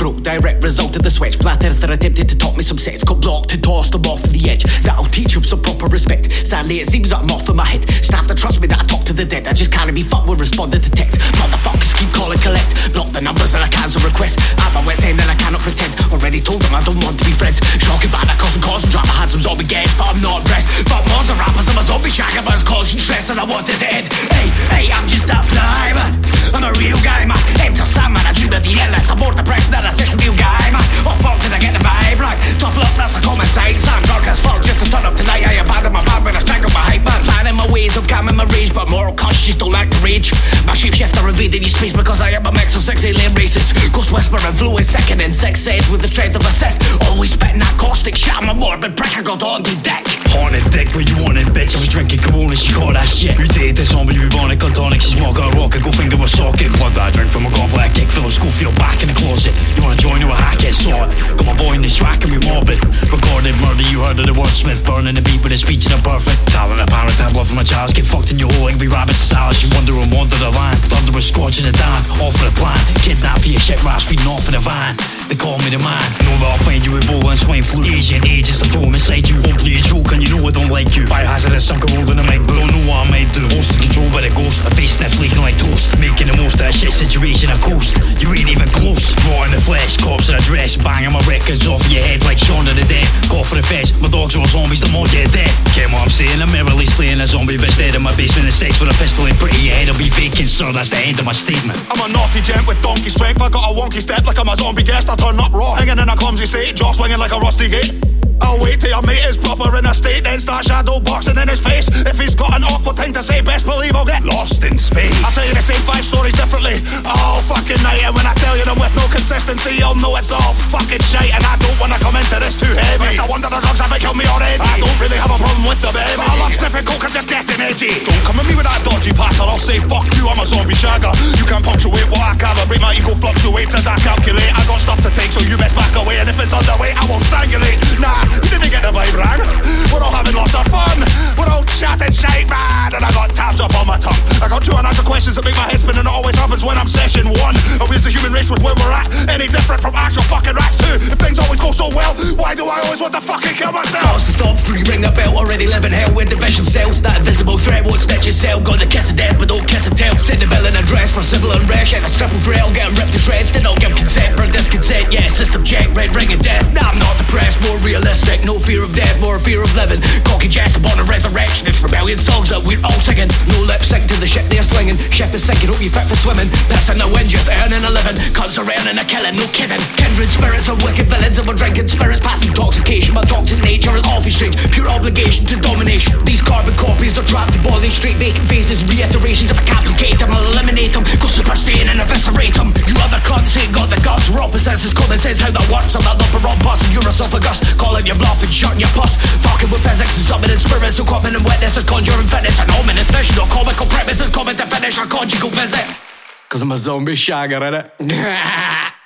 broke, direct result of the switch. Flat earther attempted to talk me some sense. Got blocked and tossed them off the edge. That'll teach him some proper respect. Sadly, it seems that I'm off in my head. Staff to trust me that I talk to the dead. I just can't be fucked with responding to texts. Motherfuckers keep calling collect. Block the numbers and I cancel requests. At my wet's end and I cannot pretend. Already told them I don't want to be friends. Shocking bad, I causing cause and drama. Had some zombie guests, but I'm not impressed. But more rappers, I'm a zombie shagger, but it's causing stress and I want it dead. Hey, hey, I'm just a fly, man. I'm a real guy, man. Enter invading your space because I am a mix of six alien races. Ghost whisper and fluid second and sex said with the strength of a Sith. Always spitting that caustic shit. I'm a morbid prick, I got on to deck. Haunted dick, where you want wanted, bitch. I was drinking Corona, she caught that shit. You did this zombie, you want it, tonic. She smoke a rocket, go finger a socket. Blood that I drink from a goblet, kick Philip Schofield back in the closet. You wanna join or a hack it, saw it. Got my boy in the track and we morbid. Recorded murder, you heard of the wordsmith, burning the beat with a speech and a perfect. Talent, a parrot, tablet from my child, get fucked in your hole, angry rabbit salad. She wonder Scorching the down, all for the plan. Kidnap for your shit, rap speeding off in the van. They call me the man. Know that I'll find you with Ebola and swine flu. Asian to throw them inside you. Hopefully you choke and you know I don't like you. Biohazardous, some rolled in a mic booth. Don't know what I might do. Most is controlled by the ghost. A face sniff leaking like toast. Making the most of that shit situation I coast. You ain't even close. Raw in the flesh, corpse in a dress. Banging my records off your head like Shaun of the Dead. Call for the fetch. My dogs are zombies, the more get death. Get what I'm saying? I'm merrily slaying a zombie bitch dead in my basement. And sex with a pistol and pretty your head be. That's the end of my statement. I'm a naughty gent with donkey strength. I got a wonky step like I'm a zombie guest. I turn up raw, hanging in a clumsy seat, jaw swinging like a rusty gate. I'll wait till your mate is proper in a state, then start shadow boxing in his face. If he's got an awkward thing to say, best believe I'll get lost in space. I'll tell you the same five stories differently all fucking night, and when I tell you them with no consistency, you'll know it's all fucking shite. And I don't wanna come into this too heavy. It's a wonder the drugs haven't killed me already. I don't really have a problem with the baby. Just getting edgy. Don't come at me with that dodgy patter. I'll say fuck you, I'm a zombie shagger. You can't punctuate what I calibrate. My ego fluctuates as I calculate. I got stuff to take, so you best back away. And if it's underweight, I will strangulate. Nah, session one. And where's the human race with where we're at? Any different from actual fucking rats too? If things always go so well, why do I always want to fucking kill myself? Cause the top three ring the bell, already living hell where division cells. That invisible threat won't stitch your cell. Got the kiss of death, but don't kiss and tell. Send the bill in a dress for civil unrest. And the triple trail, getting ripped to shreds. Did not give consent for discontent. Yeah, system check, red ring of death. Nah, I'm not depressed, more realistic. No fear of death, more fear of living. Cocky jest upon a resurrection. It's songs that we're all singing. No lip sync to the shit they're slinging. Ship is sinking, hope you fit for swimming. In the wind, just earning a living. Cunts are earning a killing, no kidding. Kindred spirits are wicked villains, and we're drinking spirits past intoxication. My toxic nature is awfully strange. Pure obligation to domination. These carbon copies are trapped in boiling straight vacant faces. Reiterations if I can't placate them, I'll eliminate them. Go super saiyan and eviscerate them. You other cunts ain't got the guts. We're opposites, it's common sense how that works. I'm that upper on bus and your esophagus. Calling your bluff and shutting your puss. Fucking with physics and summoning spirits. So common and witnesses, conjuring fitness. An ominous vision or comical premises. Common to finish our conjugal visit. Cause I'm a zombie shagger, innit?